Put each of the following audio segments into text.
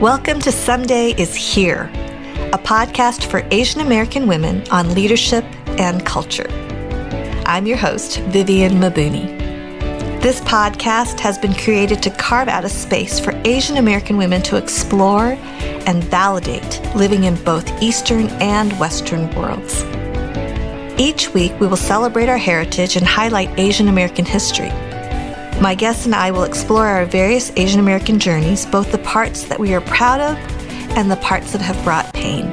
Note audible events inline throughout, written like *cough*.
Welcome to Someday is Here, a podcast for Asian American women on leadership and culture. I'm your host, Vivian Mabuni. This podcast has been created to carve out a space for Asian American women to explore and validate living in both Eastern and Western worlds. Each week, we will celebrate our heritage and highlight Asian American history. My guests and I will explore our various Asian American journeys, both the parts that we are proud of and the parts that have brought pain.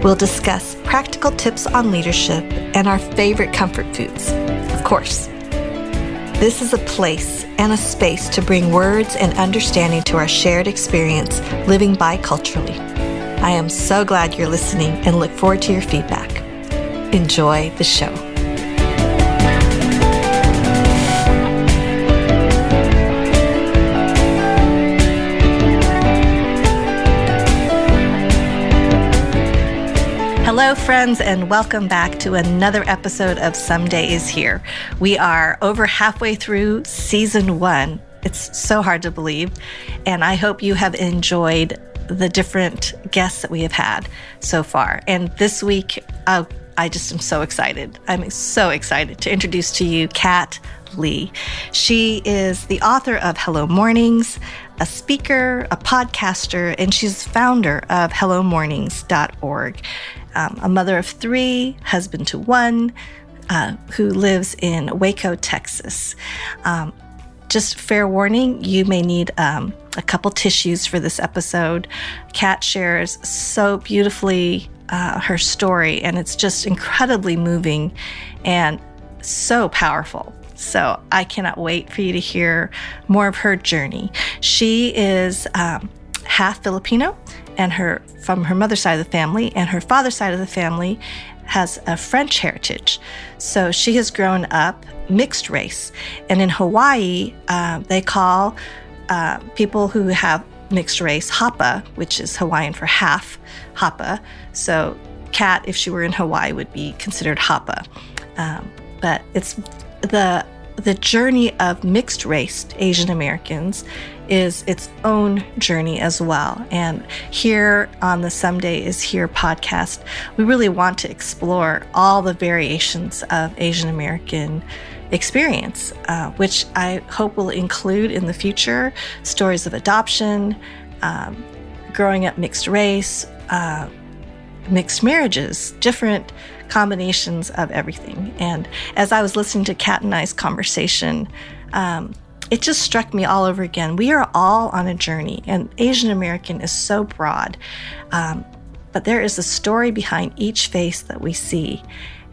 We'll discuss practical tips on leadership and our favorite comfort foods, of course. This is a place and a space to bring words and understanding to our shared experience living biculturally. I am so glad you're listening and look forward to your feedback. Enjoy the show. Hello, friends, and welcome back to another episode of Someday is Here. We are over halfway through season one. It's so hard to believe. And I hope you have enjoyed the different guests that we have had so far. And this week, uh, I just am so excited. I'm so excited to introduce to you Kat Lee. She is the author of Hello Mornings, a speaker, a podcaster, and she's founder of HelloMornings.org um, a mother of three, husband to one, uh, who lives in Waco, Texas. Um, just fair warning, you may need um, a couple tissues for this episode. Kat shares so beautifully uh, her story, and it's just incredibly moving and so powerful. So I cannot wait for you to hear more of her journey. She is um, half Filipino and her from her mother's side of the family, and her father's side of the family has a French heritage. So she has grown up mixed race. And in Hawaii, uh, they call uh, people who have mixed race Hapa, which is Hawaiian for half Hapa. So Kat, if she were in Hawaii, would be considered Hapa. Um, but it's the the journey of mixed race Asian Americans is its own journey as well. And here on the Someday is Here podcast, we really want to explore all the variations of Asian American experience, uh, which I hope will include in the future stories of adoption, um, growing up mixed race, uh, mixed marriages, different combinations of everything. And as I was listening to Kat and I's conversation, um, it just struck me all over again. We are all on a journey, and Asian American is so broad. Um, but there is a story behind each face that we see,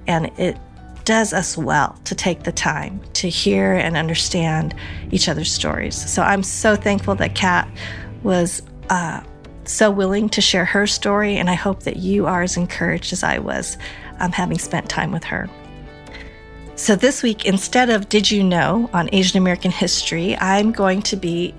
and it does us well to take the time to hear and understand each other's stories. So I'm so thankful that Kat was uh, so willing to share her story, and I hope that you are as encouraged as I was um, having spent time with her. So, this week, instead of Did You Know on Asian American history, I'm going to be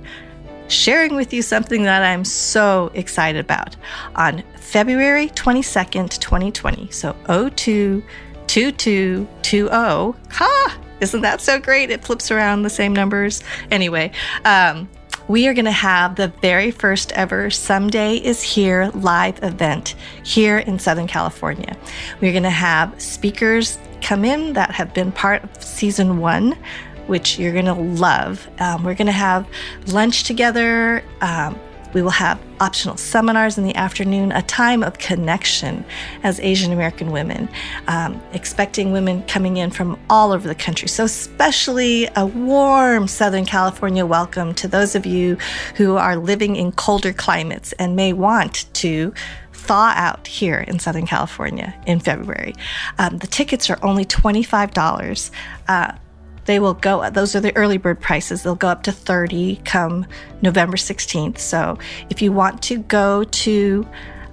sharing with you something that I'm so excited about. On February 22nd, 2020, so 022220, ha! Isn't that so great? It flips around the same numbers. Anyway, um, we are going to have the very first ever Someday is Here live event here in Southern California. We're going to have speakers come in that have been part of season one which you're going to love. Um, we're going to have lunch together. Um, we will have optional seminars in the afternoon, a time of connection as Asian American women, um, expecting women coming in from all over the country. So, especially a warm Southern California welcome to those of you who are living in colder climates and may want to thaw out here in Southern California in February. Um, the tickets are only $25. Uh, they will go those are the early bird prices. They'll go up to 30 come november 16th so if you want to go to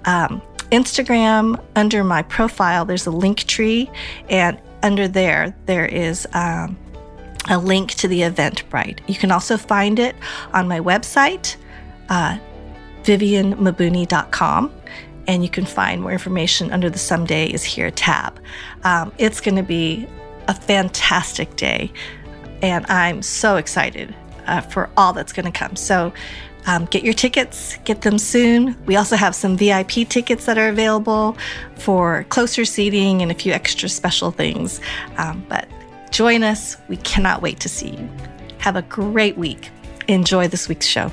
um, instagram under my profile there's a link tree and under there there is um, a link to the eventbrite. You can also find it on my website uh, vivianmabuni.com and you can find more information under the someday is here tab. Um, it's going to be a fantastic day. And I'm so excited uh, for all that's going to come. So um, get your tickets, get them soon. We also have some VIP tickets that are available for closer seating and a few extra special things. Um, but join us. We cannot wait to see you. Have a great week. Enjoy this week's show.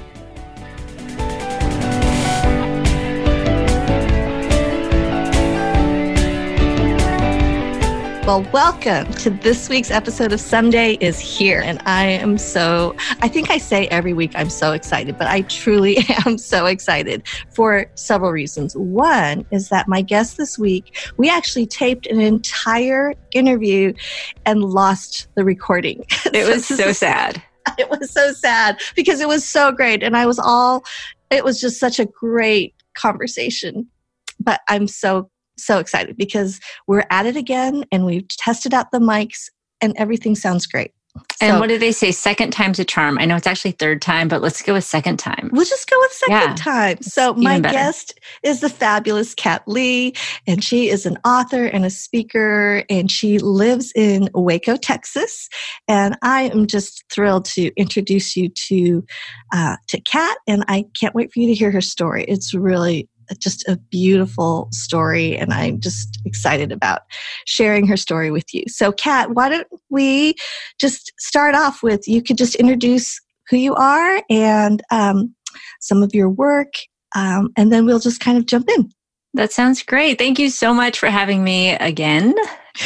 Well, welcome to this week's episode of Someday is Here. And I am so, I think I say every week I'm so excited, but I truly *laughs* am so excited for several reasons. One is that my guest this week, we actually taped an entire interview and lost the recording. *laughs* It was so sad. *laughs* It was so sad because it was so great. And I was all, it was just such a great conversation. But I'm so so excited because we're at it again and we've tested out the mics and everything sounds great. And so, what do they say? Second time's a charm. I know it's actually third time, but let's go with second time. We'll just go with second yeah, time. So, my guest is the fabulous Kat Lee, and she is an author and a speaker, and she lives in Waco, Texas. And I am just thrilled to introduce you to uh, to Kat, and I can't wait for you to hear her story. It's really just a beautiful story, and I'm just excited about sharing her story with you. So, Kat, why don't we just start off with you could just introduce who you are and um, some of your work, um, and then we'll just kind of jump in. That sounds great. Thank you so much for having me again.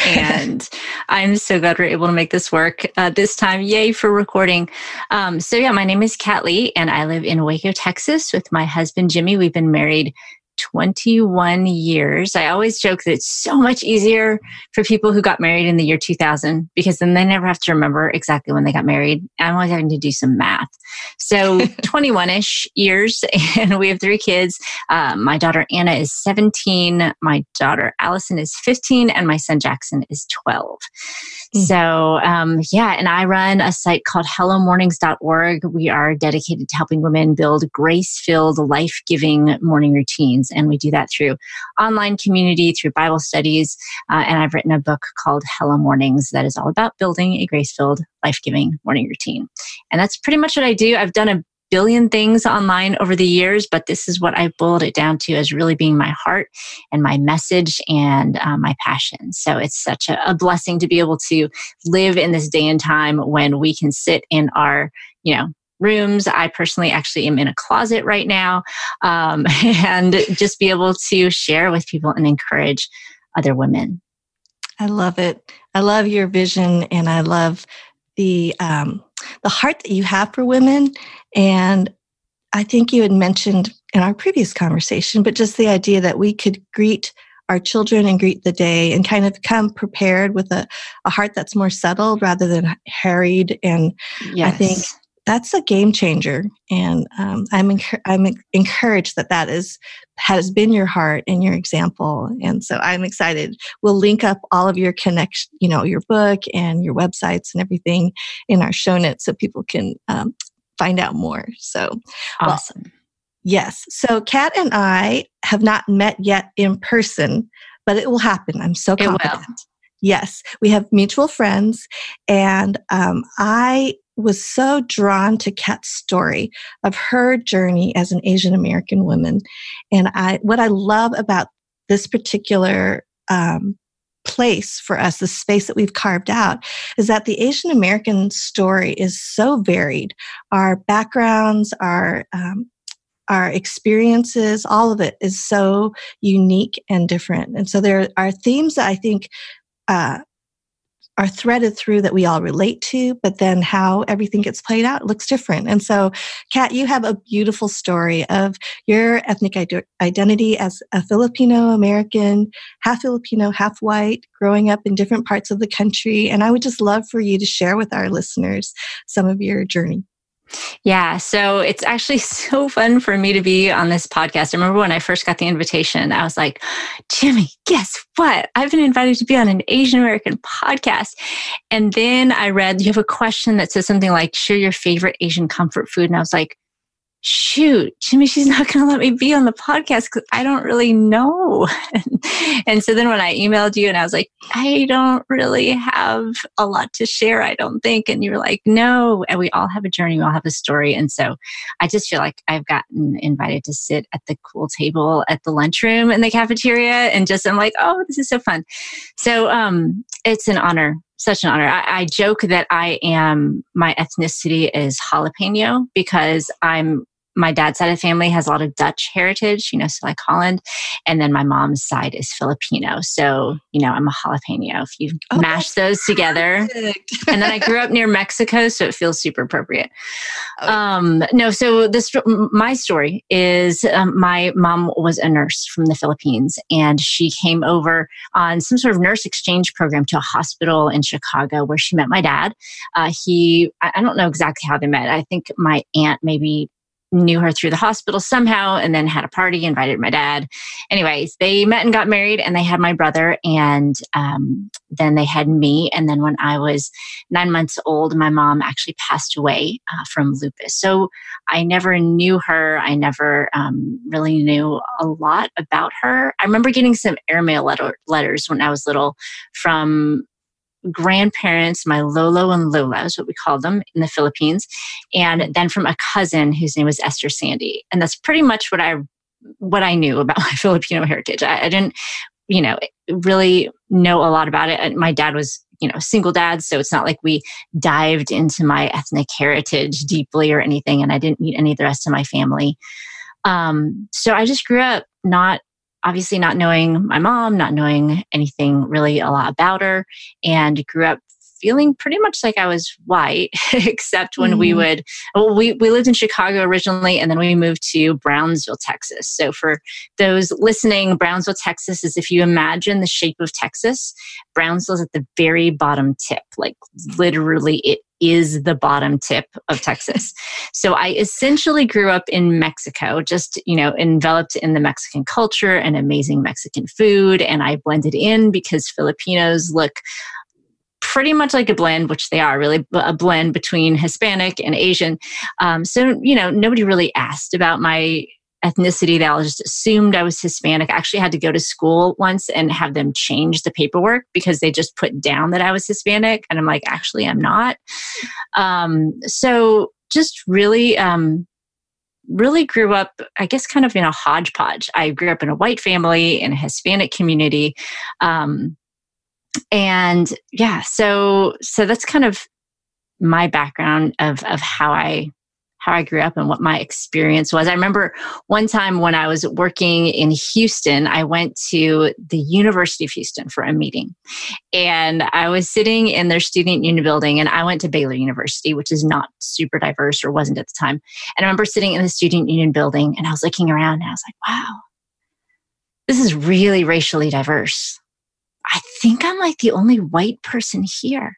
And I'm so glad we're able to make this work uh, this time. Yay for recording. Um, so, yeah, my name is Kat Lee, and I live in Waco, Texas with my husband, Jimmy. We've been married 21 years. I always joke that it's so much easier for people who got married in the year 2000 because then they never have to remember exactly when they got married. I'm always having to do some math. So *laughs* 21 ish years, and we have three kids. Uh, my daughter Anna is 17, my daughter Allison is 15, and my son Jackson is 12. Mm. So, um, yeah, and I run a site called hellomornings.org. We are dedicated to helping women build grace filled, life giving morning routines. And we do that through online community, through Bible studies. Uh, and I've written a book called Hello Mornings that is all about building a grace filled, life giving morning routine. And that's pretty much what I do. I've done a billion things online over the years, but this is what I boiled it down to as really being my heart and my message and uh, my passion. So it's such a, a blessing to be able to live in this day and time when we can sit in our, you know, rooms. I personally actually am in a closet right now um, *laughs* and just be able to share with people and encourage other women. I love it. I love your vision and I love the um, the heart that you have for women. And I think you had mentioned in our previous conversation, but just the idea that we could greet our children and greet the day and kind of come prepared with a, a heart that's more settled rather than harried. And yes. I think that's a game changer. And um, I'm I'm encouraged that that is has been your heart and your example. And so I'm excited. We'll link up all of your connection, you know, your book and your websites and everything in our show notes so people can um, find out more. So awesome. Well, yes. So Kat and I have not met yet in person, but it will happen. I'm so confident. Yes, we have mutual friends, and um, I was so drawn to Kat's story of her journey as an Asian American woman. And I, what I love about this particular um, place for us, the space that we've carved out, is that the Asian American story is so varied. Our backgrounds, our um, our experiences, all of it is so unique and different. And so there are themes that I think uh, are threaded through that we all relate to, but then how everything gets played out looks different. And so, Kat, you have a beautiful story of your ethnic identity as a Filipino American, half Filipino, half white, growing up in different parts of the country. And I would just love for you to share with our listeners some of your journey. Yeah, so it's actually *laughs* so fun for me to be on this podcast. I remember when I first got the invitation, I was like, Jimmy, guess what? I've been invited to be on an Asian American podcast. And then I read you have a question that says something like, share your favorite Asian comfort food. And I was like, shoot, Jimmy, she's not going to let me be on the podcast because I don't really know. *laughs* and so then when I emailed you and I was like, I don't really have a lot to share, I don't think. And you were like, no. And we all have a journey, we all have a story. And so I just feel like I've gotten invited to sit at the cool table at the lunchroom in the cafeteria and just, I'm like, oh, this is so fun. So um, it's an honor such an honor. I, I, joke that I am, my ethnicity is jalapeno because I'm my dad's side of the family has a lot of Dutch heritage, you know, so like Holland. And then my mom's side is Filipino. So, you know, I'm a jalapeno if you oh, mash those together. and then I grew up near Mexico, so it feels super appropriate. Um, no, so this, my story is um, my mom was a nurse from the Philippines and she came over on some sort of nurse exchange program to a hospital in Chicago where she met my dad. Uh, he, I don't know exactly how they met. I think my aunt maybe knew her through the hospital somehow and then had a party, invited my dad. Anyways, they met and got married and they had my brother and um, then they had me. And then when I was nine months old, my mom actually passed away uh, from lupus. So I never knew her. I never um, really knew a lot about her. I remember getting some airmail letter- letters when I was little from grandparents, my Lolo and Lola is what we called them in the Philippines, and then from a cousin whose name was Esther Sandy. And that's pretty much what I what I knew about *laughs* my Filipino heritage. I, I didn't, you know, really know a lot about it. My dad was you know single dad so it's not like we dived into my ethnic heritage deeply or anything and i didn't meet any of the rest of my family um, so i just grew up not obviously not knowing my mom, not knowing anything really a lot about her, and grew up feeling pretty much like I was white, *laughs* except when mm. we would, well, we, we lived in Chicago originally and then we moved to Brownsville, Texas. So for those listening, Brownsville, Texas is if you imagine the shape of Texas, Brownsville is at the very bottom tip, like literally it is the bottom tip of Texas. so I essentially grew up in Mexico, just, you know, enveloped in the Mexican culture and amazing Mexican food. And I blended in because Filipinos look pretty much like a blend, which they are really a blend between Hispanic and Asian. Um, so, you know, nobody really asked about my ethnicity. They all just assumed I was Hispanic. I actually had to go to school once and have them change the paperwork because they just put down that I was Hispanic. And I'm like, actually, I'm not. Um, so just really, um, really grew up, I guess, kind of in a hodgepodge. I grew up in a white family, in a Hispanic community. Um, and yeah, so so that's kind of my background of of how I how I grew up and what my experience was. I remember one time when I was working in Houston, I went to the University of Houston for a meeting. And I was sitting in their student union building, and I went to Baylor University, which is not super diverse or wasn't at the time. And I remember sitting in the student union building and I was looking around and I was like, wow, this is really racially diverse. I think I'm like the only white person here.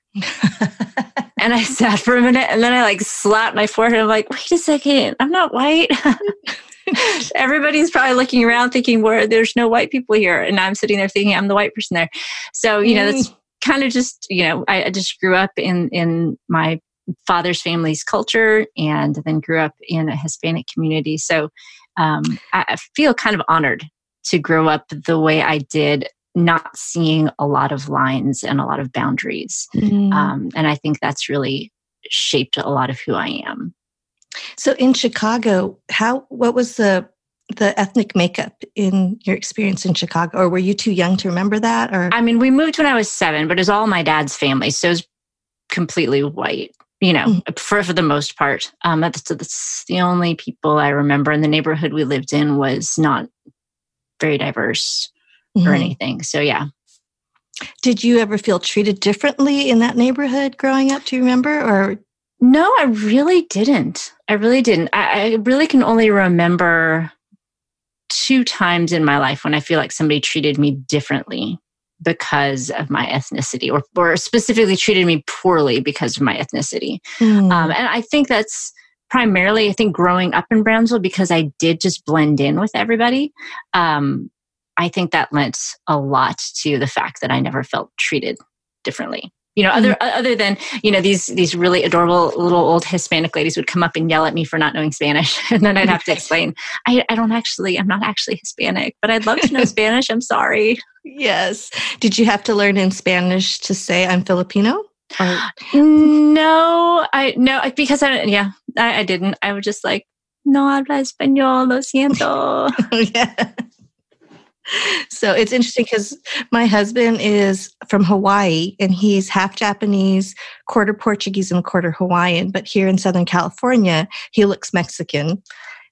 and I sat for a minute and then I like slapped my forehead. I'm like, wait a second, I'm not white. *laughs* Everybody's probably looking around thinking where there's no white people here. And I'm sitting there thinking I'm the white person there. So, you know, that's kind of just, you know, I, I just grew up in in my father's family's culture and then grew up in a Hispanic community. So um, I feel kind of honored to grow up the way I did not seeing a lot of lines and a lot of boundaries. Mm. Um, and I think that's really shaped a lot of who I am. So in Chicago, how what was the the ethnic makeup in your experience in Chicago? Or were you too young to remember that? Or I mean, we moved when I was seven, but it was all my dad's family. So it was completely white you know, mm. for for the most part. Um, that's, that's the only people I remember. And the neighborhood we lived in was not very diverse mm-hmm. or anything. So, yeah. Did you ever feel treated differently in that neighborhood growing up? Do you remember? Or no, I really didn't. I really didn't. I, I really can only remember two times in my life when I feel like somebody treated me differently because of my ethnicity or, or specifically treated me poorly because of my ethnicity. Mm. Um, and I think that's primarily, I think, growing up in Brownsville because I did just blend in with everybody. Um, I think that lent a lot to the fact that I never felt treated differently. you know other mm-hmm. other than you know these these really adorable little old hispanic ladies would come up and yell at me for not knowing spanish *laughs* and then i'd have to explain I, I don't actually i'm not actually hispanic but i'd love to know *laughs* spanish i'm sorry yes did you have to learn in spanish to say i'm filipino or? no i no because i yeah I, I didn't i was just like no habla español lo siento *laughs* yeah so it's interesting because my husband is from Hawaii and he's half Japanese, quarter Portuguese, and quarter Hawaiian. But here in Southern California, he looks Mexican.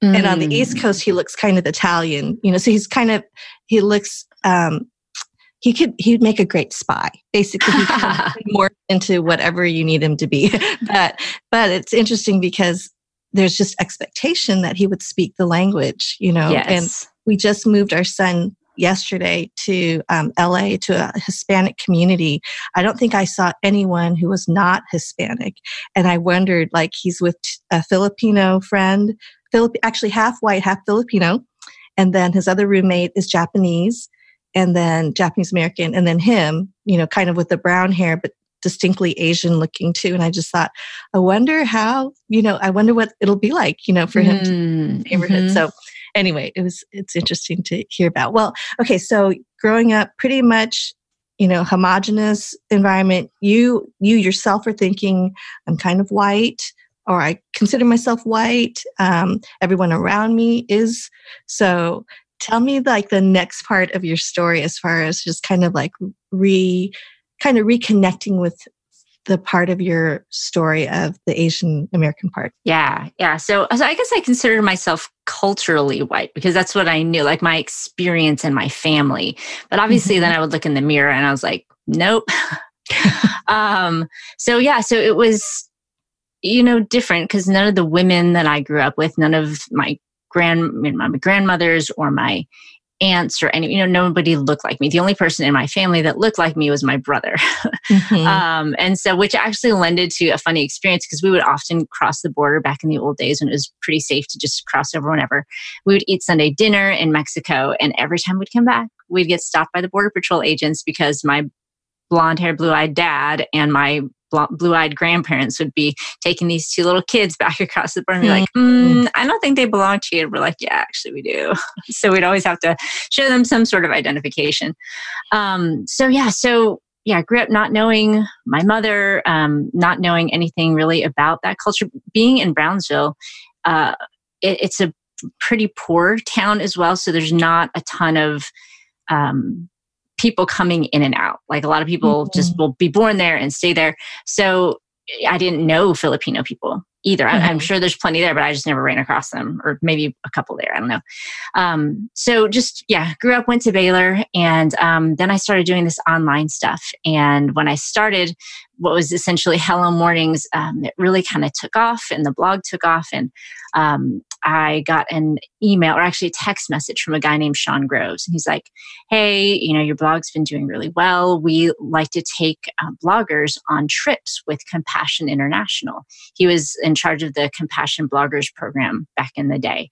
Mm. And on the East mm. Coast, he looks kind of Italian, you know, so he's kind of, he looks, um, he could, he'd make a great spy. Basically, he can *laughs* morph into whatever you need him to be. *laughs* but, but it's interesting because there's just expectation that he would speak the language, you know, yes. and we just moved our son yesterday to um, LA to a Hispanic community. I don't think I saw anyone who was not Hispanic. And I wondered, like, he's with a Filipino friend, Philip, actually half white, half Filipino. And then his other roommate is Japanese and then Japanese American. And then him, you know, kind of with the brown hair, but distinctly Asian looking too. And I just thought, I wonder how, you know, I wonder what it'll be like, you know, for him mm, to neighborhood. Mm-hmm. So anyway, it was it's interesting to hear about. Well, okay, so growing up pretty much you know homogenous environment you you yourself are thinking i'm kind of white or i consider myself white um, everyone around me is so tell me like the next part of your story as far as just kind of like re kind of reconnecting with the part of your story of the Asian American part? Yeah, yeah. So, so I guess I consider myself culturally white because that's what I knew, like my experience and my family. But obviously, mm-hmm. then I would look in the mirror and I was like, nope. *laughs* um, so yeah, so it was, you know, different because none of the women that I grew up with, none of my grand my grandmothers or my aunts or any, you know, nobody looked like me. The only person in my family that looked like me was my brother. Mm-hmm. *laughs* um, and so, which actually lended to a funny experience because we would often cross the border back in the old days when it was pretty safe to just cross over whenever. We would eat Sunday dinner in Mexico. And every time we'd come back, we'd get stopped by the Border Patrol agents because my blonde haired, blue eyed dad and my blue eyed grandparents would be taking these two little kids *laughs* back across the border and be like, mm, I don't think they belong to you. And we're like, yeah, actually, we do. *laughs* so we'd always have to show them some sort of identification. Um, so, yeah, so yeah, I grew up not knowing my mother, um, not knowing anything really about that culture. Being in Brownsville, uh, it, it's a pretty poor town as well. So there's not a ton of um, people coming in and out. Like a lot of people mm-hmm. just will be born there and stay there. So I didn't know Filipino people either. Mm-hmm. I, am sure there's plenty there, but I just never ran across them, or maybe a couple there. I don't know. Um, so just yeah, grew up, went to Baylor, and um, then I started doing this online stuff. And when I started, what was essentially *laughs* Hello Mornings, um, it really kind of took off, and the blog took off, and um, I got an email or actually a text message from a guy named Shaun Groves. And he's like, Hey, you know, your blog's been doing really well. We like to take uh, bloggers on trips with Compassion International. He was in charge of the Compassion Bloggers program back in the day.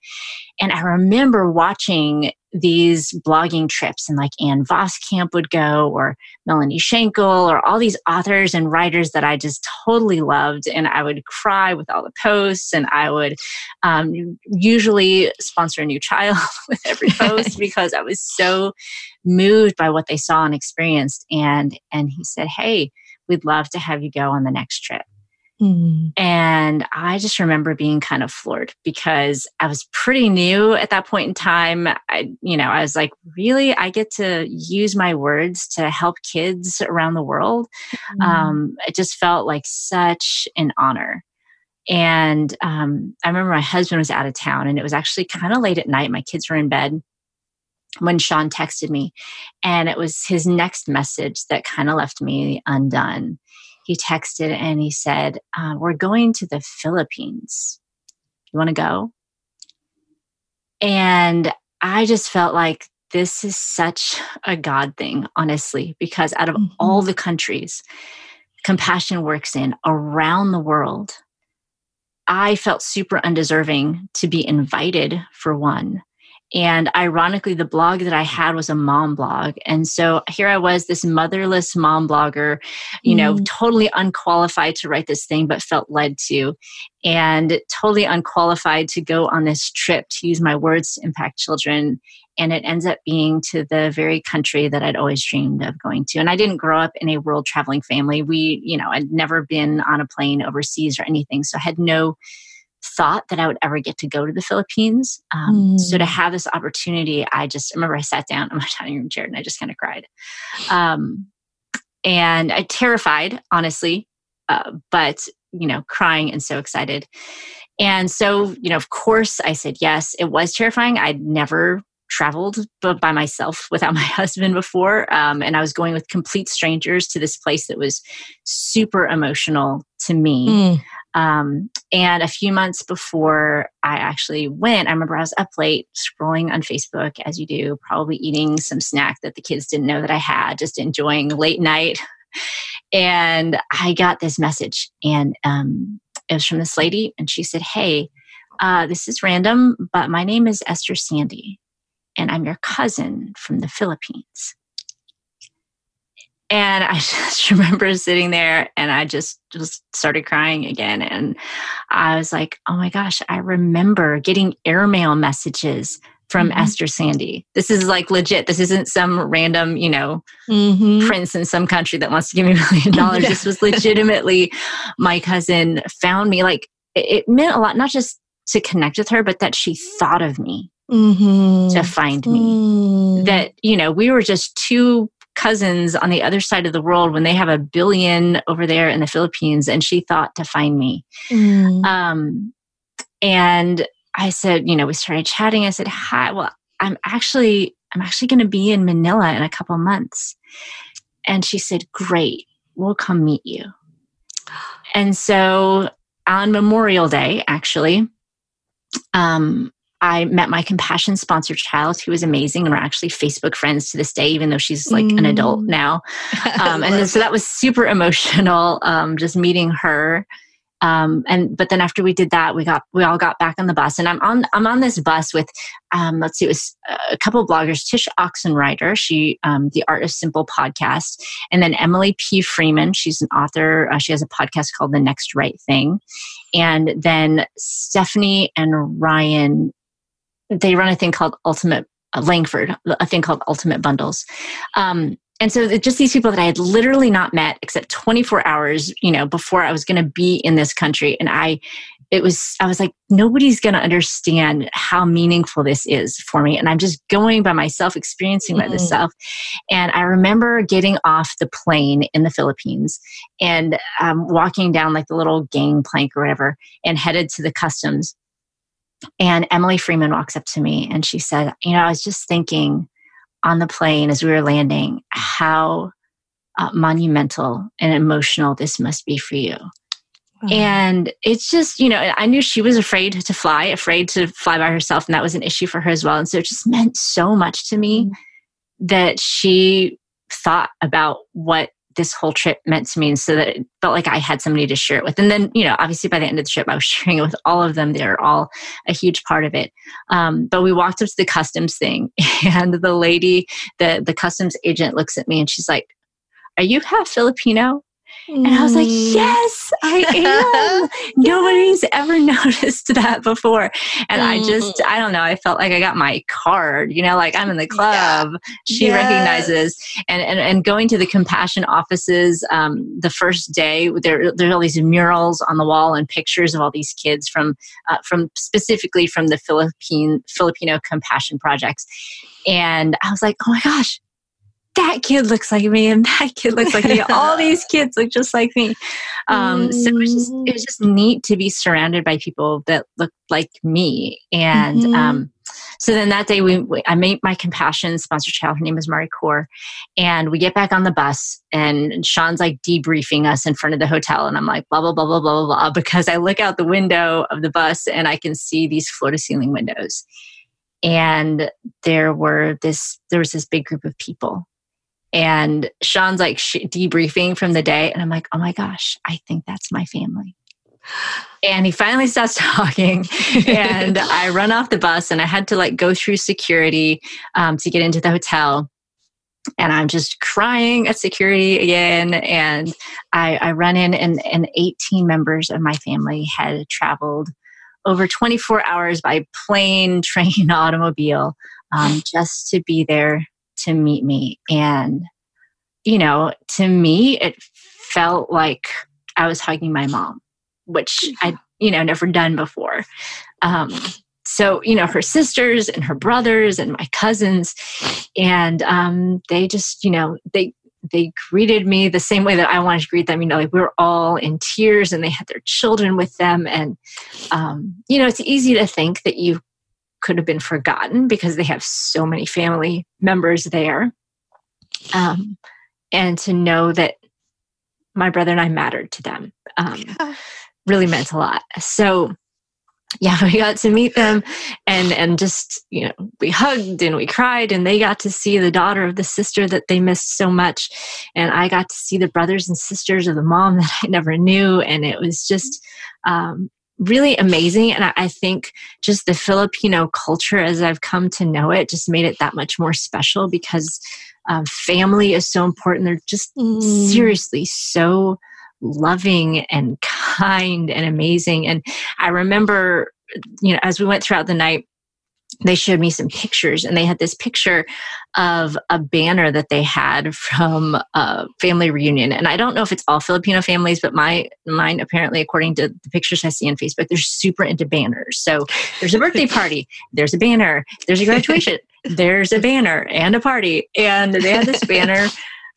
And I remember watching these blogging trips and like Ann Voskamp would go or Melanie Shankle or all these authors and writers that I just totally loved. And I would cry with all the posts and I would um, usually sponsor a new child *laughs* with every post *laughs* because I was so moved by what they saw and experienced. And, and he said, Hey, we'd love to have you go on the next trip. Mm. And I just remember being kind of floored because I was pretty new at that point in time. I, you know, I was like, really? I get to use my words to help kids around the world. Mm. Um, it just felt like such an honor. And um, I remember my husband was out of town and it was actually kind of late at night. My kids were in bed when Shaun texted me. And it was his next message that kind of left me undone he texted and he said, uh, We're going to the Philippines. You want to go? And I just felt like this is such a God thing, honestly, because out of mm-hmm. all the countries compassion works in around the world, I felt super undeserving to be invited for one. And ironically, the blog that I had was a mom blog. And so here I was, this motherless mom blogger, you mm. know, totally unqualified to write this thing, but felt led to, and totally unqualified to go on this trip to use my words to impact children. And it ends up being to the very country that I'd always dreamed of going to. And I didn't grow up in a world traveling family. We, you know, I'd never been on a plane overseas or anything. So I had no thought that I would ever get to go to the Philippines. Um, mm. So to mm. have this opportunity, I just I remember I sat down *laughs* on my dining room chair and I just kind of cried. Um, and I terrified, honestly, uh, but you know, crying and so excited. And so, you know, of course, I said yes. It was terrifying. I'd never traveled by myself without *laughs* my husband before. Um, and I was going with complete strangers to this place that was super emotional to me. Um, and a few months before I actually went, I remember I was up late scrolling on Facebook, as you do, probably eating some snack that the kids didn't know that I had, just enjoying late night. And I got this message, and um, it was from this lady, and she said, Hey, uh, this is random, but my name is Esther Sandy, and I'm your cousin from the Philippines. And I *laughs* just remember sitting there and I just just started crying again. And I was like, oh my gosh, I remember getting airmail messages from mm-hmm. Esther Sandy. This is like legit. This isn't some random, you know, mm-hmm. prince in some country that wants to give me *laughs* a million dollars. This was legitimately my cousin found me. Like it, it, meant a lot, not just to connect with her, but that she thought of me mm-hmm. to find me. Mm. That, you know, we were just two cousins on the other side of the world when they have a billion over there in the Philippines, and she thought to find me. Mm. Um, and I said, you know, we started chatting. I said, "Hi, well, I'm actually I'm actually going to be in Manila in a couple months." And she said, "Great, we'll come meet you." And so on Memorial Day, actually, um, I met my compassion sponsored child who was amazing and we're actually Facebook friends to this day, even though she's like mm. an adult mm. now. *laughs* Um, and so that was super emotional, um, just meeting her. Um, and but then after we did that, we got we all got back on the bus, and I'm on I'm on this bus with um, let's see, it was a couple of bloggers, Tsh Oxenreider, she um, the Art of Simple podcast, and then Emily P. Freeman, she's an author. Uh, she has a podcast called The Next Right Thing, and then Stephanie and Ryan they run a thing called Ultimate uh, Langford, a thing called Ultimate Bundles. Um, and so just these people that I had literally not met except 24 hours, you know, before I was going to be in this country. And I, it was, I was like, nobody's going to understand how meaningful this is for me. And I'm just going by myself, experiencing mm-hmm. by myself. And I remember getting off the plane in the Philippines and um, walking down like the little gangplank or whatever and headed to the customs and Emily Freeman walks up to me and she said, You know, I was just thinking on the plane as we were landing how uh, monumental and emotional this must be for you. And it's just, you know, I knew she was afraid to fly, afraid to fly by herself, and that was an issue for her as well. And so it just meant so much to me mm. that she thought about what this whole trip meant to me and so that it felt like I had somebody to share it with. And then, you know, obviously by the end of the trip, I was *laughs* sharing it with all of them. They're all a huge part of it. Um, but we walked up to the customs thing *laughs* and the lady, the, the customs agent looks at me and she's like, are you half Filipino? And I was like, mm. yes, I *laughs* am. Nobody's ever *laughs* noticed that before. And. I just, mm. I don't know, I felt like I got my card, you know, like I'm in the club. Yeah. She yes. recognizes. And, and, and going to the compassion offices um, the first day, there, there's all these murals on the wall and pictures of all these kids from, uh, from specifically from the Philippine, Filipino compassion projects. And I was like, oh my gosh, that kid looks like me and that kid looks like me. *laughs* All these kids look just like me. Um, so it was, just, it was just neat to be surrounded by people that look like me. And mm-hmm. um, so then that day, we, we, I made my compassion sponsor child. Her name is Marie Core, and we get back on the bus, and Shaun's like debriefing us in front of the hotel, and I'm like blah blah blah blah blah blah blah because I look out the window of the bus and I can see these floor to ceiling windows, and there were this there was this big group of people and Shaun's like sh- debriefing from the day. And I'm like, oh my gosh, I think that's my family. And he finally starts *laughs* talking, and *laughs* I run off the bus, and I had to like go through security um, to get into the hotel. And I'm just crying at security again. And I, I run in, and, and 18 members of my family had traveled over 24 hours by plane, *laughs* train, automobile, um, just to be there to meet me. And, you know, to me, it felt like I was hugging my mom, which I, you know, never done before. Um, so, you know, her sisters and her brothers and my cousins, and um, they just, you know, they they greeted me the same way that I wanted to greet them. You know, like we were all in tears and they had their children with them. And, um, you know, it's easy to think that you could have been forgotten because they have so many family members there. Um, and to know that my brother and I mattered to them um, *laughs* really meant a lot. So, yeah, *laughs* we got to meet them and and just, you know, we hugged and we cried and they got to see the daughter of the sister that they missed so much and I got to see the brothers and sisters of the mom *laughs* that I never knew and it was just um, really amazing and I, I think just the Filipino culture as I've come to know it just made it that much more special because um, family is so important. They're just mm. seriously so loving and kind and amazing. And I remember, you know, as we went throughout the night, they showed me some pictures and they had this picture of a banner that they had from a family reunion. And i don't know if it's all filipino families but my mine apparently according to the pictures i see on facebook they're super into banners. So there's a birthday party there's a banner there's a graduation *laughs* there's a banner and a party. And they had this banner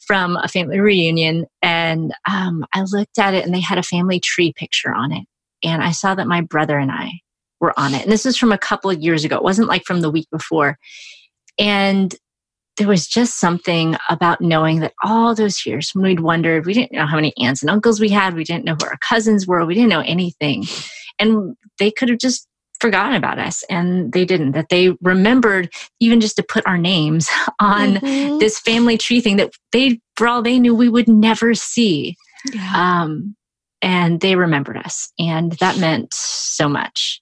from a family reunion and um, i looked at it and they had a family tree picture on it. And i saw that my brother and i were on it. And this is from a couple of years ago. It wasn't like from the week before. And there was just something about knowing that all those years when we'd wondered, we didn't know how many aunts and uncles we had, we didn't know who our cousins were, we didn't know anything. And they could have just forgotten about us and they didn't that they remembered even just to put our names *laughs* on mm-hmm. this family tree thing that they for all they knew we would never see yeah. um, and they remembered us and that meant so much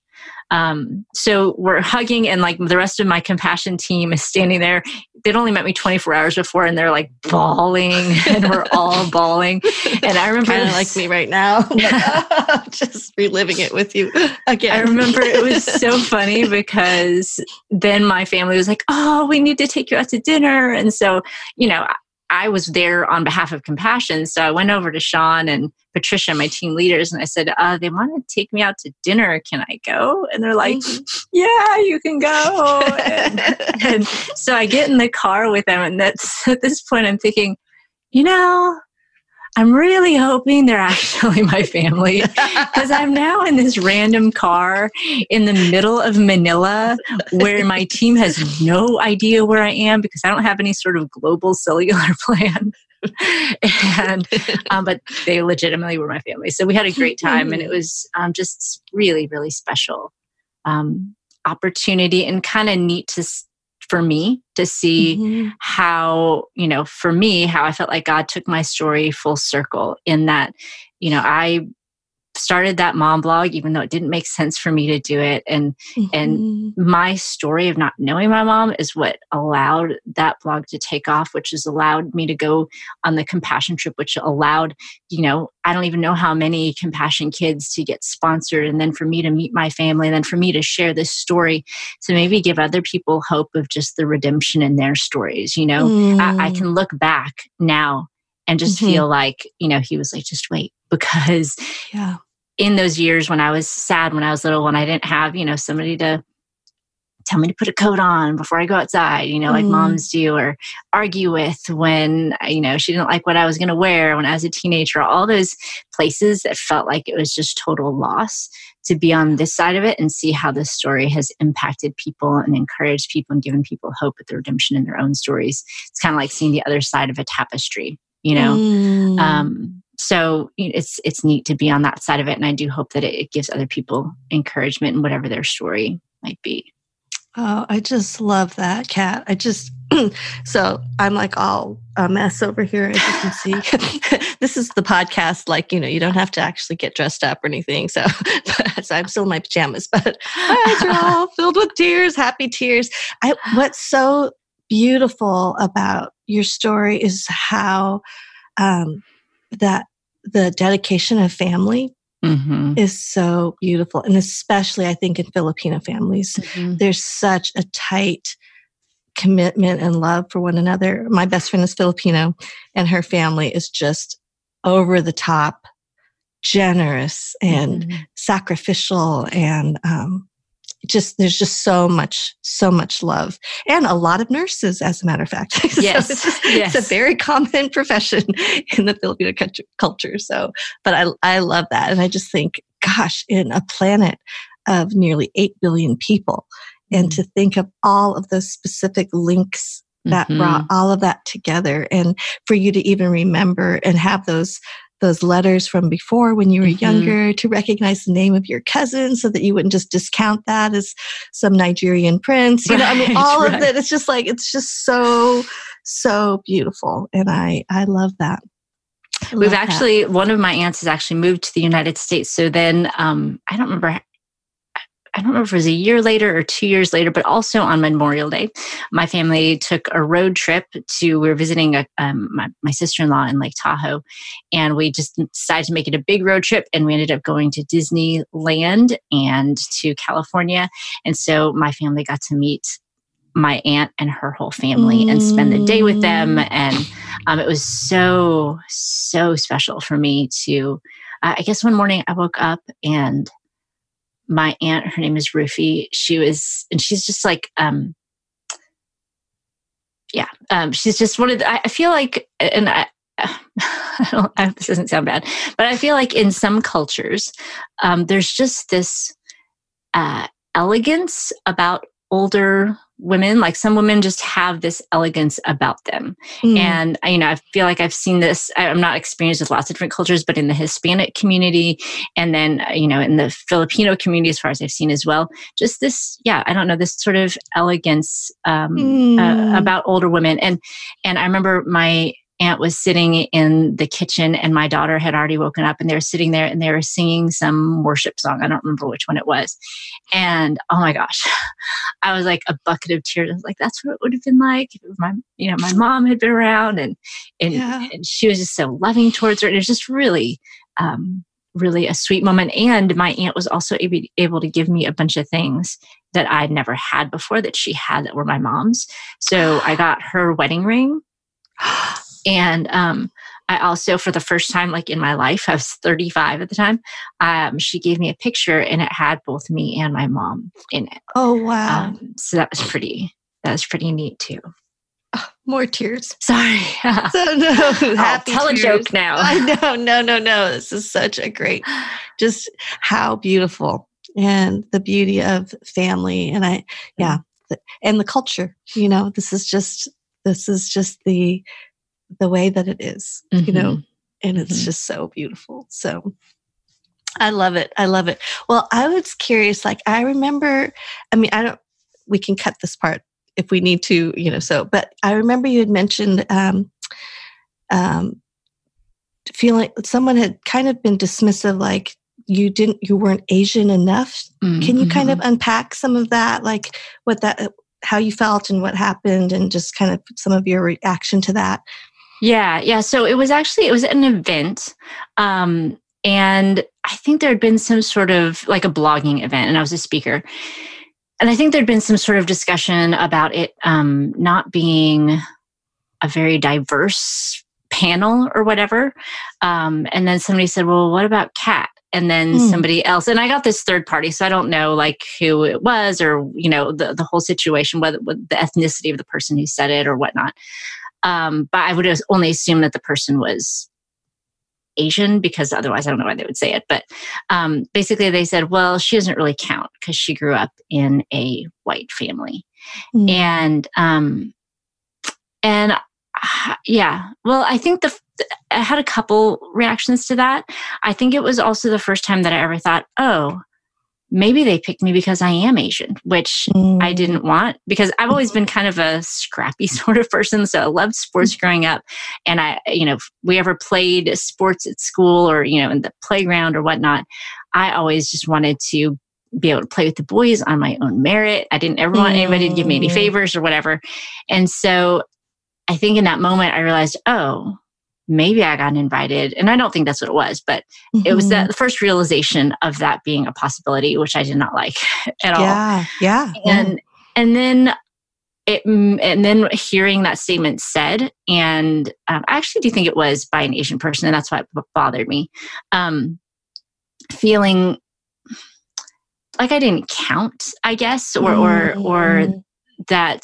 um, so we're hugging, and like the rest of my compassion team is standing there. They'd only met me 24 hours before, and they're like bawling, *laughs* and we're all bawling. And I remember, kind of like me right now, *laughs* *laughs* just reliving it with you again. I remember it was so funny because then my family was like, "Oh, we need to take you out to dinner," and so you know, I was there on behalf of Compassion. So I went over to Shaun and Patricia, my team leaders, and I said, uh, they want to take me out to dinner. Can I go? And they're like, mm-hmm. yeah, you can go. and, *laughs* and so I get in the car with them. And that's at this point, I'm thinking, you know, I'm really hoping they're *laughs* actually my family because I'm now in this random car in the middle of Manila where my team has no idea where I am because I don't have any sort of global cellular *laughs* plan. and um, but they legitimately were my family so we had a great time and it was um, just really really special um, opportunity and kind of neat to for me to see mm-hmm. how, you know, for me, how I felt like God took my story full circle in that, you know, I started that mom blog even though it didn't make sense for me to do it and mm-hmm. and my story of not knowing my mom is what allowed that blog to take off which has allowed me to go on the compassion trip which allowed you know i don't even know how many compassion kids to get sponsored and then for me to meet my family and then for me to share this story to maybe give other people hope of just the redemption in their stories you know mm. I, I, can look back now and just mm-hmm. feel like you know he was like just wait *laughs* because yeah in those years when I was sad when I was little, when I didn't have, you know, somebody to tell me to put a coat on before I go outside, you know, like mm. moms do, or argue with when, you know, she didn't like what I was going to wear when I was a teenager, all those places that felt like it was just total loss to be on this side of it and see how this story has impacted people and encouraged people and given people hope at the redemption in their own stories. It's kind of like seeing the other side of a tapestry, you know? Mm. Um, so it's it's neat to be on that side of it and i do hope that it, it gives other people encouragement in whatever their story might be oh i just love that Kat i just *clears throat* so I'm like all a mess over here, as you can see. *laughs* this is the podcast, like, you know, you don't have to actually get dressed up or anything. So, *laughs* so I'm still in my pajamas, *laughs* but my eyes are all filled with tears, happy tears. I, what's so beautiful about your story is how um, that the dedication of family mm-hmm. is so beautiful. And especially, I think, in Filipino families, mm-hmm. there's such a tight commitment and love for one another. My best friend is Filipino, and her family is just over the top, generous and mm-hmm. sacrificial, and um, just there's just so much, so much love, and a lot of nurses, as a matter of fact. Yes, *laughs* so it's, yes. it's, a very common *laughs* profession in the Filipino culture. So, but I I love that, and I just think, gosh, in a planet of nearly eight billion people and to think of all of those specific links that mm-hmm. brought all of that together and for you to even remember and have those those letters from before when you were mm-hmm. younger to recognize the name of your cousin so that you wouldn't just discount that as some Nigerian prince. You right, know, I mean, all right. of it. It's just like, it's just so, so beautiful. And I, I love that. I We've actually, that. one of my aunts has actually moved to the United States. So then, um, I don't remember I don't know if it was a year later or two years later, but also on Memorial Day, my family took a road trip to, we were visiting a, um, my, my sister in law in Lake Tahoe. And we just decided to make it a big road trip. And we ended up going to Disneyland and to California. And so my family got to meet my aunt and her whole family mm. and spend the day with them. Mm. And um, it was so, so special for me to, uh, I guess one morning I woke up and my aunt, her name is Rufy. She was, and she's just like, um, yeah, um, she's just one of the, I feel like, and I, *laughs* I don't, I, this doesn't sound bad, but I feel like in some cultures, um, there's just this uh, elegance about older women like some women just have this elegance about them mm. and you know i feel like i've seen this i'm not experienced with lots of different cultures but in the hispanic community and then you know in the filipino community as far as i've seen as well just this yeah i don't know this sort of elegance um, mm. uh, about older women and and i remember my aunt was sitting in the kitchen and my daughter had already woken up and they were sitting there and they were singing some worship song. I don't remember which one it was. And oh my gosh, *laughs* I was like a bucket of tears. I was like, that's what it would have been like if my, you know, my mom had been around and, and, yeah. and she was just so loving towards her. And it was just really, um, really a sweet moment. And my aunt was also able, able to give me a bunch of things that I'd never had before that she had that were my mom's. So I *gasps* got her wedding ring. *gasps* *gasps* And um, I also, for the first time, like in my life, I was 35 at the time. Um, she gave me a picture, and it had both me and my mom in it. Oh wow! Um, so that was pretty. That was pretty neat too. Oh, more tears. Sorry. *laughs* so no, *laughs* happy tell tears. a joke now. I know, no, no, no. This is such a great, just how beautiful and the beauty of family, and I, yeah, and the culture. You know, this is just this is just the the way that it is, mm-hmm. you know, mm-hmm. and it's mm-hmm. just so beautiful. So I love it. I love it. Well, I was curious, like, I remember, I mean, I don't, we can cut this part if we need to, you know, so, but I remember you had mentioned, um, um, feeling someone had kind of been dismissive, like, you didn't you weren't asian enough mm-hmm. can you kind of mm-hmm. unpack some of that like what that how you felt and what happened and just kind of some of your reaction to that yeah, yeah. So it was actually it was an event, um, and I think there had been some sort of like a blogging event, and I was a speaker, and I think there'd been some sort of discussion about it um, not being a very diverse panel or whatever. Um, and then somebody said, "Well, what about Kat?" And then mm. somebody else, and I got this third party, so I don't know like who it was or you know the the whole situation, whether the ethnicity of the person who said it or whatnot. Um, but I would only assume that the person was Asian because otherwise I don't know why they would say it. But um, basically, they said, well, she doesn't really count because she grew up in a white family. Mm. And, um, and uh, yeah, well, I think the, I had a couple reactions to that. I think it was also the first time that I ever thought, oh, maybe they picked me because I am Asian, which mm. I didn't want because I've always been kind of a scrappy *laughs* sort of person. So I loved sports mm. growing up. And I, you know, if we ever played sports at school or, you know, in the playground or whatnot, I always just wanted to be able to play with the boys on my own merit. I didn't ever want anybody to give me any mm. favors or whatever. And so I think in that moment I realized, oh, maybe I got invited. And I don't think that's what it was, but mm-hmm. it was that the first realization of that being a possibility, which I did not like *laughs* at all. Yeah. Yeah. And and then it, and then hearing that statement said, and um, I actually do think it was by an Asian person, and that's why it bothered me. Um, feeling like I didn't count, I guess, or mm-hmm. or or mm. that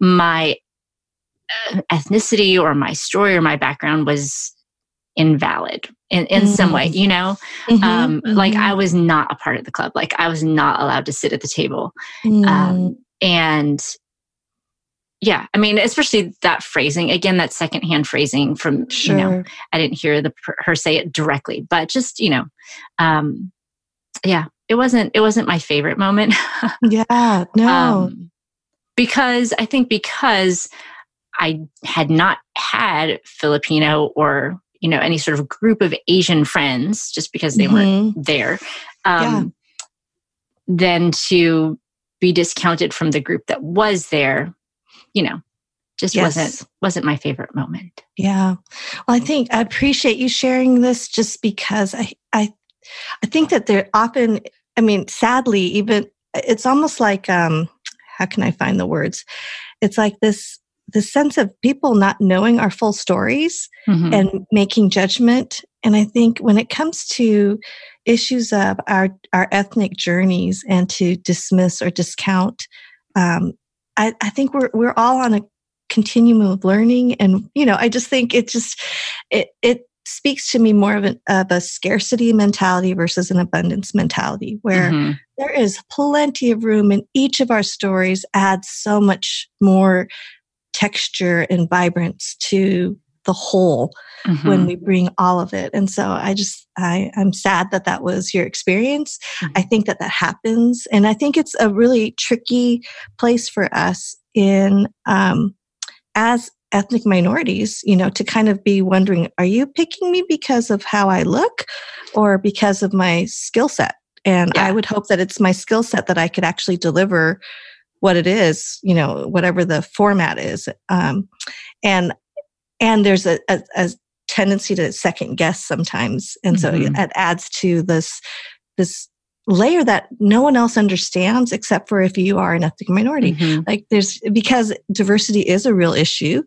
my ethnicity or my story or my background was invalid in, in mm-hmm. some way, you know? Mm-hmm. Um, mm-hmm. Like I was not a part of the club. Like I was not allowed to sit at the table. Um, mm. and yeah, I mean, especially that phrasing, again, that secondhand phrasing from, sure. you know, I didn't hear the her say it directly, but just, you know, um, yeah, it wasn't, it wasn't my favorite moment. *laughs* yeah, no. Um, because I think because I had not had Filipino or you know any sort of group of Asian friends just because they mm-hmm. weren't there. Um, yeah. Then to be discounted from the group that was there, you know, just yes. wasn't wasn't my favorite moment. Yeah. Well, I think I appreciate you sharing this just because I I I think that there often I mean sadly even it's almost like um how can I find the words? It's like this the sense of people not knowing our full stories mm-hmm. and making judgment. And I think when it comes to issues of our, our ethnic journeys and to dismiss or discount, um, I, I think we're, we're all on a continuum of learning. And, you know, I just think it just, it, it speaks to me more of, an, of a scarcity mentality versus an abundance mentality where mm-hmm. there is plenty of room and each of our stories adds so much more texture and vibrance to the whole mm-hmm. when we bring all of it and so i just i i'm sad that that was your experience mm-hmm. i think that that happens and i think it's a really tricky place for us in um, as ethnic minorities you know to kind of be wondering are you picking me because of how i look or because of my skill set and yeah. i would hope that it's my skill set that i could actually deliver what it is, you know, whatever the format is. Um, and and there's a, a, a, tendency to second guess sometimes, and so mm-hmm. it adds to this this layer that no one else understands except for if you are an ethnic minority. Mm-hmm. Like there's because diversity is a real issue.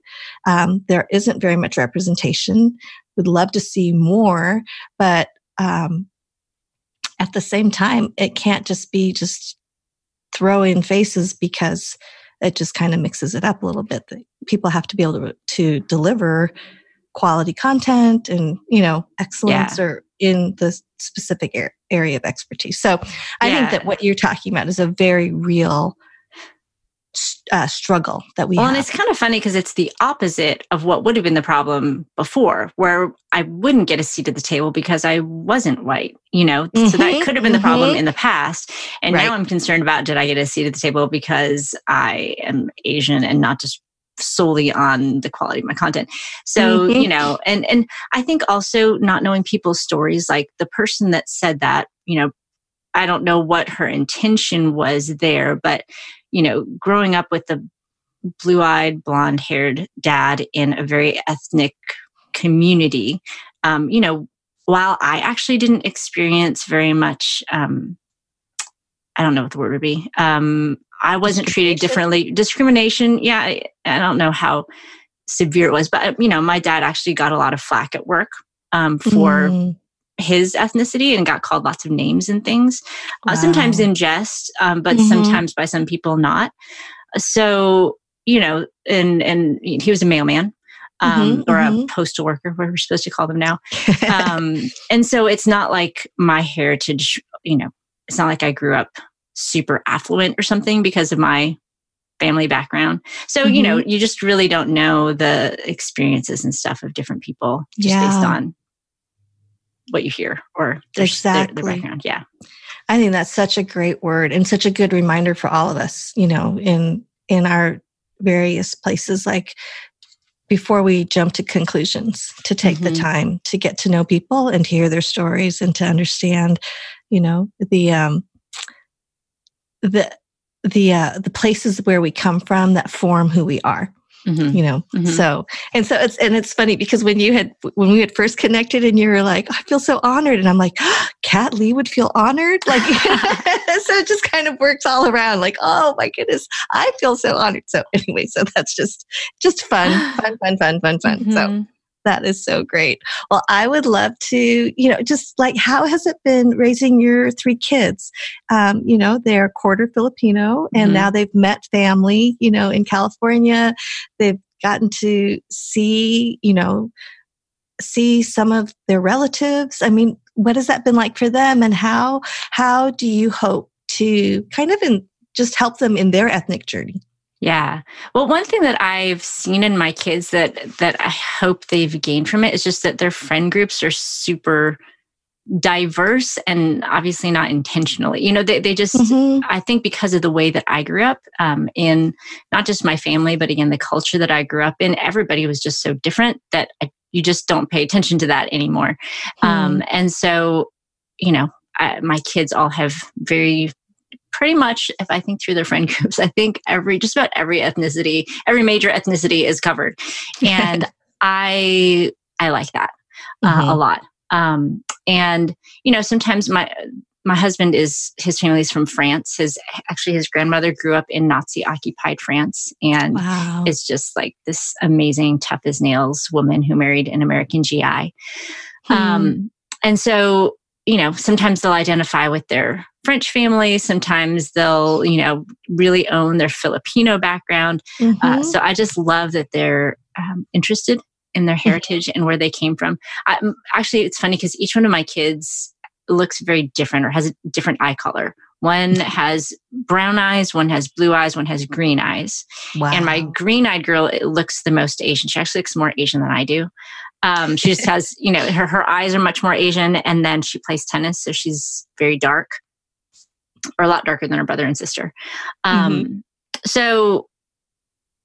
Um, there isn't very much representation. Would love to see more, but um, at the same time, it can't just be just throw in faces because it just kind of mixes it up a little bit. People have to be able to, to deliver quality content and you know excellence yeah. or in the specific area of expertise. So I yeah. think that what you're talking about is a very real uh, struggle that we well, have. and it's kind of funny because it's the opposite of what would have been the problem before, where I wouldn't get a seat at the table because I wasn't white, you know? Mm-hmm, so that mm-hmm, could have been mm-hmm. the problem mm-hmm. in the past. And right. now I'm concerned about did I get a seat at the table because I am Asian and not just solely on the quality of my content. So, mm-hmm. you know, and and I think also not knowing people's stories like the person that said that, you know, I don't know what her intention was there, but you know, growing up with the blue eyed, blonde haired dad in a very ethnic community, um, you know, while I actually didn't experience very much, um, I don't know what the word would be. Um, I wasn't treated differently. Discrimination, yeah, I, I, don't know how severe it was, but you know, my dad actually got a lot of flack at work um, for mm his ethnicity and got called lots of names and things, wow. uh, sometimes in jest, um, but mm-hmm. sometimes by some people not. So, you know, and, and he was a mailman. Um, mm-hmm, or mm-hmm. a postal worker, whatever we're supposed to call them now. *laughs* Um, and so it's not like my heritage, you know, it's not like I grew up super affluent or something because of my family background. So, you know, mm-hmm. you just really don't know the experiences and stuff of different people just yeah. based on what you hear or their, exactly. their, their background. Yeah. I think that's such a great word and such a good reminder for all of us, you know, in in our various places like before we jump to conclusions to take mm-hmm. the time to get to know people and to hear their stories and to understand you know the um the the uh the places where we come from that form who we are Mm-hmm. you know mm-hmm. so and so it's and it's funny because when you had when we had first connected and you were like i feel so honored and i'm like *gasps* kat lee would feel honored like *laughs* *laughs* so it just kind of works all around like oh my goodness i feel so honored so *laughs* anyway so that's just just fun fun fun fun fun fun mm-hmm. so that is so great. Well, I would love to, you know, just like how has it been raising your three kids? Um, you know, they're quarter Filipino and mm-hmm. now they've met family, you know, in California. They've gotten to see, you know, see some of their relatives. I mean, what has that been like for them and how how do you hope to kind of in, just help them in their ethnic journey? Yeah. Well, one thing that I've seen in my kids that that I hope they've gained from it is just that their friend groups are super diverse and obviously not intentionally. You know, they, they just, mm-hmm. I think because of the way that I grew up um, in not just my family, but again, the culture that I grew up in, everybody was just so different that I, you just don't pay attention to that anymore. Mm-hmm. Um, and so, you know, I, my kids all have very pretty much if i think through their friend groups i think every just about every ethnicity every major ethnicity is covered *laughs* and i i like that uh, mm-hmm. a lot um, and you know sometimes my my husband is his family is from france his actually his grandmother grew up in nazi occupied france and wow. is just like this amazing tough as nails woman who married an american gi hmm. um, and so you know sometimes they'll identify with their French family. Sometimes they'll, you know, really own their Filipino background. Uh, mm-hmm. Uh, so I just love that they're um, interested in their mm-hmm. heritage and where they came from. I, actually, it's funny because each one of my kids looks very different or has a different eye color. One has brown eyes, one has blue eyes, one has green eyes. Wow. And my green eyed girl looks the most Asian. She actually looks more Asian than I do. Um, she just has, you know, her, her eyes are much more Asian. And then she plays tennis, so she's very dark or a lot darker than her brother and sister. Um, mm-hmm. So,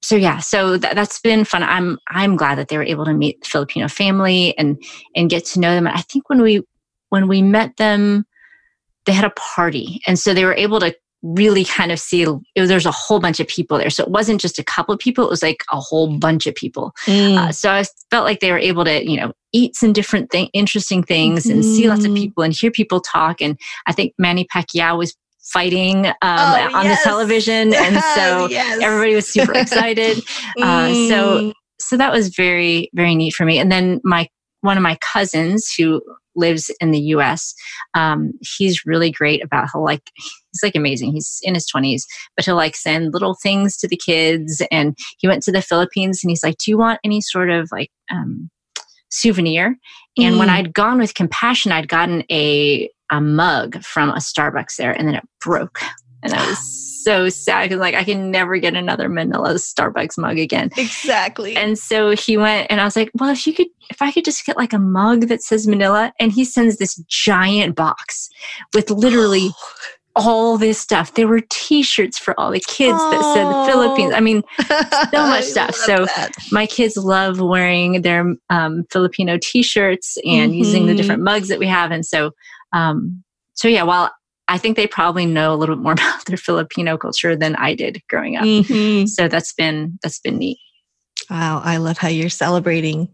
so yeah, so th- that's been fun. I'm I'm glad that they were able to meet the Filipino family and and get to know them. And I think when we when we met them, they had a party, and so they were able to really kind of see there's a whole bunch of people there. So it wasn't just a couple of people; it was like a whole bunch of people. Mm. Uh, so I felt like they were able to, you know, eat some different thing, interesting things, mm. and see lots of mm-hmm. people and hear people talk. And I think Manny Pacquiao was fighting um, oh, on yes. the television, and *laughs* so yes. everybody was super *laughs* excited. mm. uh, so mm. so that was very very neat for me. And then my one of my cousins who lives in the U.S. Um, he's really great about how like he's like amazing. He's in his twenties, but he'll like send little things to the kids. And he went to the Philippines, and he's like, "Do you want any sort of like um, souvenir?" And mm. when I'd gone with compassion, I'd gotten a a mug from a Starbucks there and then it broke. And I was so sad because like I can never get another Manila Starbucks mug again. Exactly. And so he went and I was like, well, if you could, if I could just get like a mug that says Manila, and he sends this giant box with literally *gasps* all this stuff. There were T-shirts for all the kids oh. that said the Philippines. I mean, *laughs* so much stuff. So that. my kids love wearing their um, Filipino T-shirts and mm-hmm. using the different mugs that we have, and so um, so yeah, while I think they probably know a little bit more *laughs* about their Filipino culture than I did growing up. Mm-hmm. So that's been that's been neat. Wow, I love how you're celebrating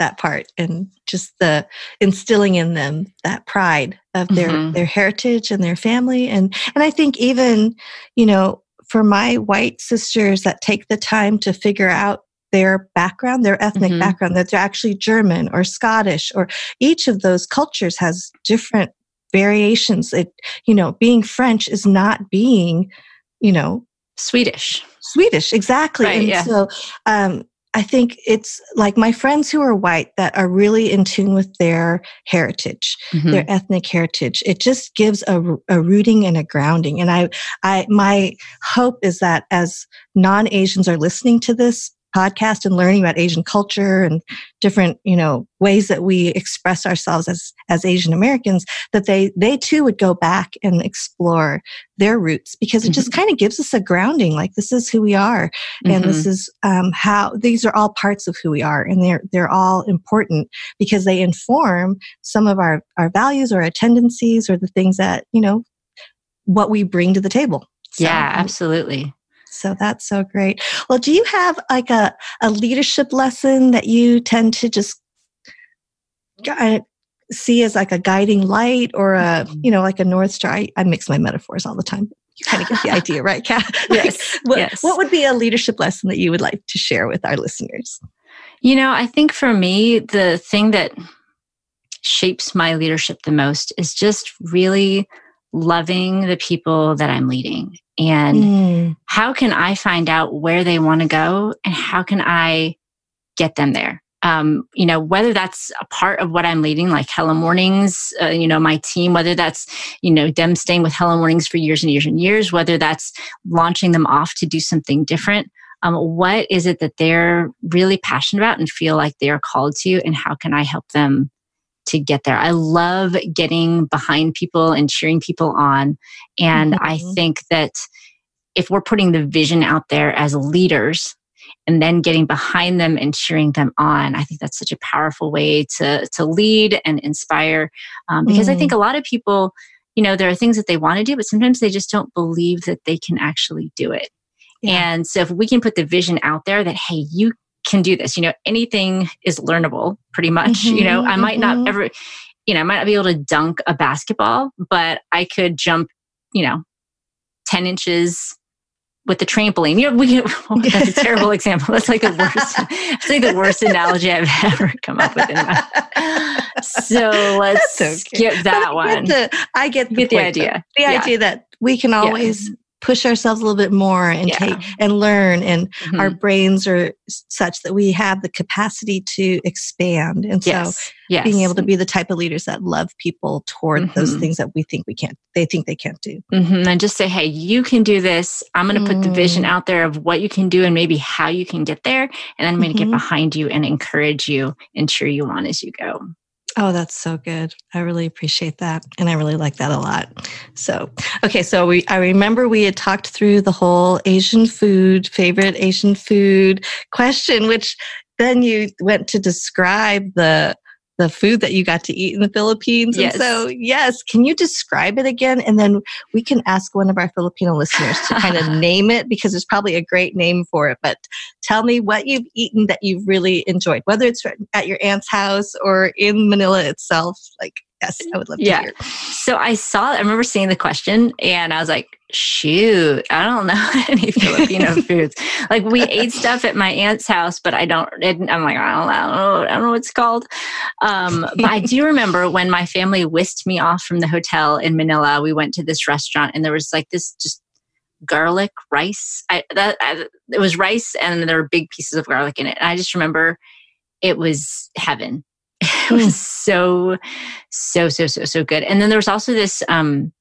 that part and just the instilling in them that pride of their mm-hmm. their heritage and their family and and I think even you know for my white sisters that take the time to figure out their background, their ethnic mm-hmm. background, that they're actually German or Scottish, or each of those cultures has different variations. It, you know, being French is not being, you know, Swedish. Swedish, exactly. Right, and yeah. so, um, I think it's like my friends who are white that are really in tune with their heritage, mm-hmm. their ethnic heritage. It just gives a, a rooting and a grounding. And I, I, my hope is that as non-Asians are listening to this podcast and learning about Asian culture and different, you know, ways that we express ourselves as, as Asian Americans, that they, they too would go back and explore their roots because it just mm-hmm. kind of gives us a grounding. Like this is who we are. And mm-hmm. this is, um, how these are all parts of who we are. And they're, they're all important because they inform some of our, our values or our tendencies or the things that, you know, what we bring to the table. So, yeah, absolutely. So that's so great. Well, do you have like a, a leadership lesson that you tend to just see as like a guiding light or a, mm-hmm. you know, like a North Star? I, I mix my metaphors all the time. You kind of get the idea, right, Kat? *laughs* *laughs* yes, what, yes. What would be a leadership lesson that you would like to share with our listeners? You know, I think for me, the thing that shapes my leadership the most is just really loving the people that I'm leading and mm. how can I find out where they want to go and how can I get them there? Um, you know, whether that's a part of what I'm leading, like Hello Mornings, uh, you know, my team, whether that's, you know, them staying with Hello Mornings for years and years and years, whether that's launching them off to do something different. Um, what is it that they're really passionate about and feel like they are called to, and how can I help them to get there. I love getting behind people and cheering people on. And mm-hmm. I think that if we're putting the vision out there as leaders and then getting behind them and cheering them on, I think that's such a powerful way to, to lead and inspire. Um, because mm. I think mm. a lot of people, you know, there are things that they want to do, but sometimes they just don't believe that they can actually do it. Yeah. And so if we can put the vision out there that, hey, you can do this. You know, anything is learnable pretty much. Mm-hmm, you know, I might mm-hmm. not ever, you know, I might not be able to dunk a basketball, but I could jump, you know, 10 inches with the trampoline. You know, we well, *laughs* that's a *laughs* terrible example. That's like the worst, *laughs* it's like the worst analogy I've ever come up with. In my, so let's okay. skip that I one. Get the, I get the, get the idea. The yeah. idea that we can always yeah push ourselves a little bit more and yeah. take and learn and mm-hmm. our brains are such that we have the capacity to expand and yes. so yes. being able to be the type of leaders that love people toward mm-hmm. those things that we think we can't they think they can't do mm-hmm. and just say hey you can do this i'm going to put the vision mm. out there of what you can do and maybe how you can get there and i'm going to get mm-hmm. behind you and encourage you and cheer you on as you go Oh, that's so good. I really appreciate that. And I really like that a lot. So, okay. So we, I remember we had talked through the whole Asian food, favorite Asian food question, which then you went to describe the the food that you got to eat in the Philippines. Yes. And so, yes, can you describe it again? And then we can ask one of our Filipino listeners to kind of *laughs* name it because there's probably a great name for it. But tell me what you've eaten that you've really enjoyed, whether it's at your aunt's house or in Manila itself. Like, yes, I would love to yeah. hear. So I saw, I remember seeing the question and I was like, shoot, I don't know *laughs* any Filipino *laughs* foods. Like we ate stuff at my aunt's house, but I don't, I'm like, I don't, I don't know, I don't know what it's called. Um, but I do remember when my family whisked me off from the hotel in Manila, we went to this restaurant and there was like this just garlic rice. I, that, I, it was rice and there were big pieces of garlic in it. And I just remember it was heaven. *laughs* It was hmm. so, so, so, so, so good. And then there was also this um,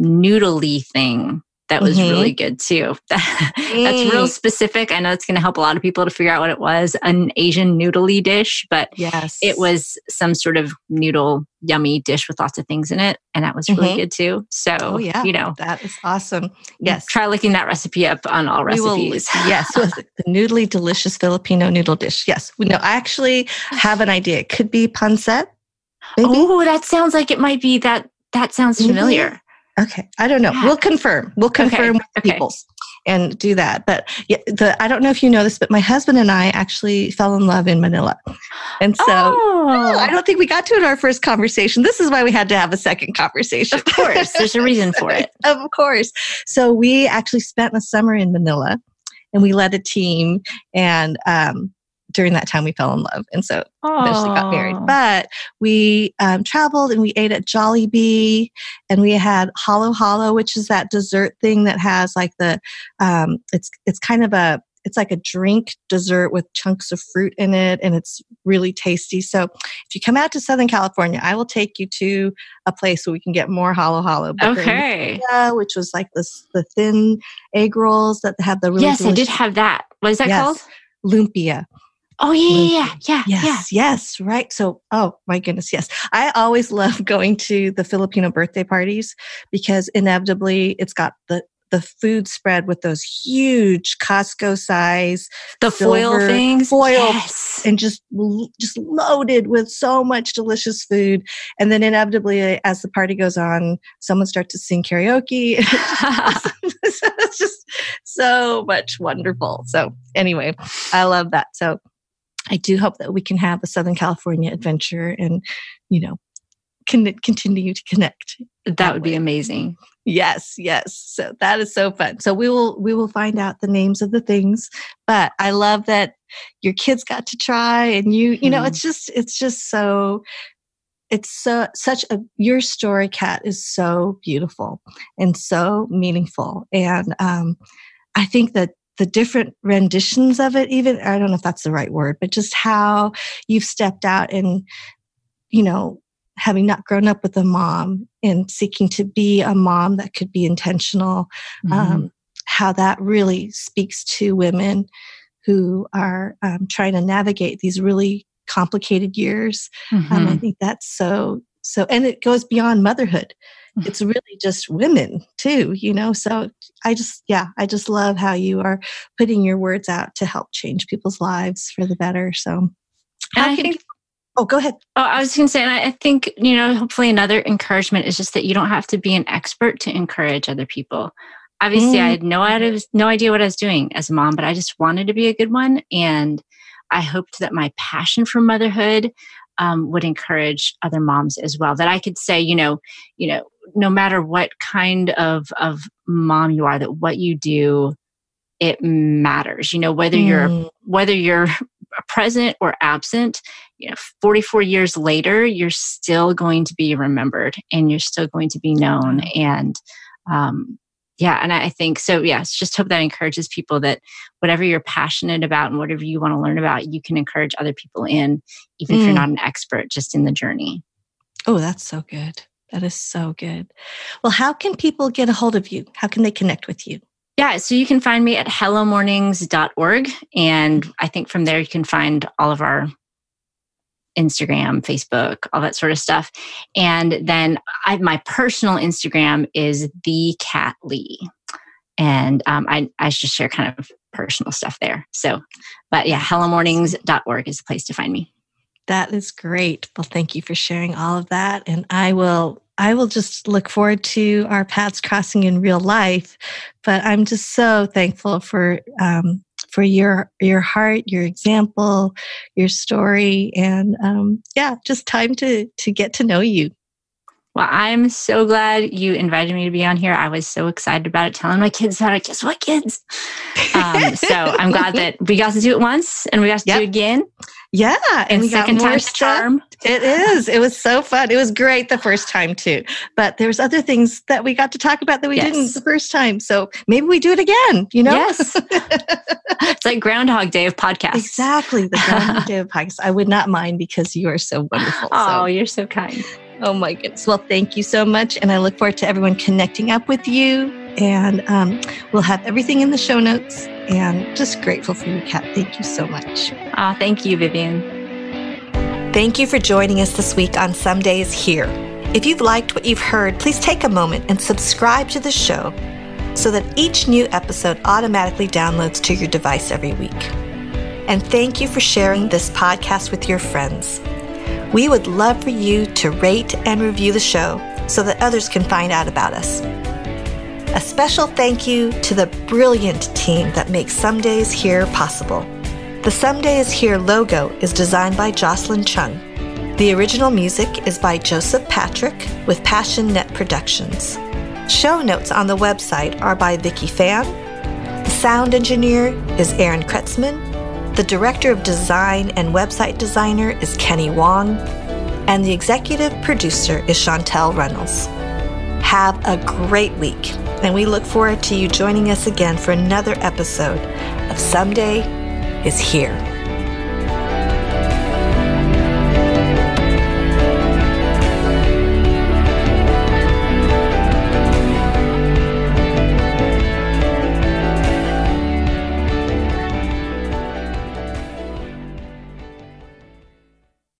noodly thing that was mm-hmm. really good too. *laughs* That's mm. real specific. I know it's going to help a lot of people to figure out what it was an Asian noodly dish, but yes, it was some sort of noodle yummy dish with lots of things in it. And that was really mm-hmm. good too. So, oh, yeah, you know, that is awesome. Yes. Try looking that recipe up on all recipes. Will, *laughs* yes. the noodly delicious Filipino noodle dish. Yes. No, I actually have an idea. It could be. Maybe? Oh, that sounds like it might be that. That sounds familiar. Okay, I don't know. Yeah. We'll confirm. We'll confirm okay. with okay. people and do that. But yeah, the I don't know if you know this, but my husband and I actually fell in love in Manila, and so oh. I don't think we got to it in our first conversation. This is why we had to have a second conversation. Of course, there's a reason for it. *laughs* of course. So we actually spent the summer in Manila, and we led a team, and um, during that time we fell in love and so Aww. eventually got married but we um, traveled and we ate at Jollibee and we had halo halo which is that dessert thing that has like the um, it's it's kind of a it's like a drink dessert with chunks of fruit in it and it's really tasty so if you come out to southern california i will take you to a place where we can get more halo halo okay which was like this the thin egg rolls that have the really yes i did have that what is that yes. called lumpia. Oh yeah, yeah, yeah, yes, yeah. yes, right. So, oh my goodness, yes. I always love *laughs* going to the Filipino birthday parties because inevitably it's got the the food spread with those huge Costco size the foil things, foil, yes. and just just loaded with so much delicious food. And then inevitably, eh, as the party goes on, someone starts to sing karaoke. *laughs* *laughs* it's just so much wonderful. So anyway, I love that. So I do hope that we can have a Southern California adventure and, you know, can continue to connect. That, that would way. be amazing. Yes, yes. So that is so fun. So we will we will find out the names of the things, but I love that your kids got to try and you you know mm. it's just it's just so it's so such a your story kat is so beautiful and so meaningful and um i think that the different renditions of it even i don't know if that's the right word but just how you've stepped out and you know having not grown up with a mom and seeking to be a mom that could be intentional, mm-hmm. um, how that really speaks to women who are um, trying to navigate these really complicated years. Mm-hmm. Um, I mm-hmm. think that's so, so, and it goes beyond motherhood. It's really just women too, you know? So I just, yeah, I just love how you are putting your words out to help change people's lives for the better. So, I think Oh, go ahead. Oh, I was going to say, and I think, you know, hopefully another encouragement is just that you don't have to be an expert to encourage other people. Obviously, mm. I had no idea, no idea what I was doing as a mom, but I just wanted to be a good one. And I hoped that my passion for motherhood um, would encourage other moms as well. That I could say, you know, you know, no matter what kind of of mom you are, that what you do it matters. You know, whether mm. you're whether you're *laughs* present or absent, you know 44 years later you're still going to be remembered and you're still going to be known and um, yeah and i think so yes just hope that encourages people that whatever you're passionate about and whatever you want to learn about you can encourage other people in even mm. if you're mm. not an expert just in the journey oh that's so good that is so good well how can people get a hold of you how can they connect with you yeah, so you can find me at hellomornings.org. And I think from there you can find all of our Instagram, Facebook, all that sort of stuff. And then I, my personal Instagram is the Kat Lee. And um, I, I just share kind of personal stuff there. So, but yeah, hellomornings.org is the place to find me. That is great. Well, thank you for sharing all of that. And I will I will just look forward to our paths crossing in real life. But I'm just so thankful for um, for your your heart, your example, your story, and um, yeah, just time to to get to know you. Well, I'm so glad you invited me to be on here. I was so excited about it, telling my kids about it. Guess what, kids? *laughs* Um, so I'm glad that we got to do it once and we got to yep. do it again. Yeah, and, and second time's charm. It is. It was so fun. It was great the first time too. But there's other things that we got to talk about that we yes. didn't the first time. So maybe we do it again. You know? Yes. *laughs* it's like Groundhog Day of podcasts. Exactly, the Groundhog *laughs* Day of podcasts. I would not mind because you are so wonderful. Oh, so. you're so kind. Oh my goodness. Well, thank you so much, and I look forward to everyone connecting up with you. And um, we'll have everything in the show notes and just grateful for you, Kat. Thank you so much. Oh, thank you, Vivian. Thank you for joining us this week on Someday is Here. If you've liked what you've heard, please take a moment and subscribe to the show so that each new episode automatically downloads to your device every week. And thank you for sharing this podcast with your friends. We would love for you to rate and review the show so that others can find out about us. A special thank you to the brilliant team that makes Someday is Here possible. The Someday is Here logo is designed by Jocelyn Chung. The original music is by Joseph Patrick with Passion Net Productions. Show notes on the website are by Vicki Fan. The sound engineer is Aaron Kretzman. The director of design and website designer is Kenny Wong. And the executive producer is Chantel Reynolds. Have a great week and we look forward to you joining us again for another episode of Someday is Here.